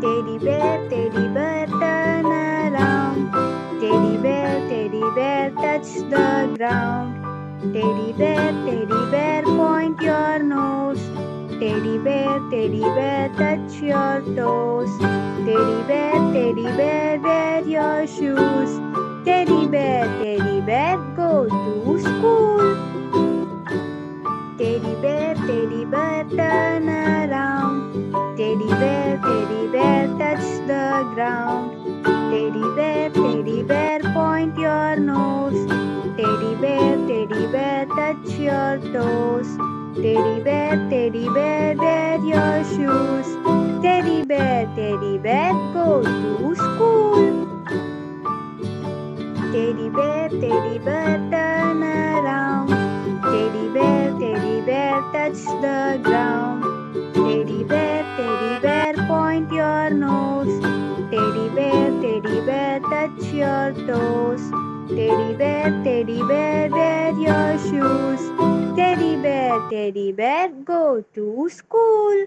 Teddy bear, teddy bear, turn around. Teddy bear, teddy bear, touch the ground. Teddy bear, teddy bear, point your nose. Teddy bear, teddy bear, touch your toes. Teddy bear, teddy bear, wear your shoes. Teddy bear, teddy bear, go to school. Teddy bear, teddy bear, turn around. Ground. Teddy bear, teddy bear, point your nose. Teddy bear, teddy bear, touch your toes. Teddy bear, teddy bear, wear your shoes. Teddy bear, teddy bear, go to school. Teddy bear, teddy bear, turn around. Teddy bear, teddy bear, touch the ground. Teddy bear, teddy bear, point your nose. Teddy bear, teddy bear, touch your toes. Teddy bear, teddy bear, wear your shoes. Teddy bear, teddy bear, go to school.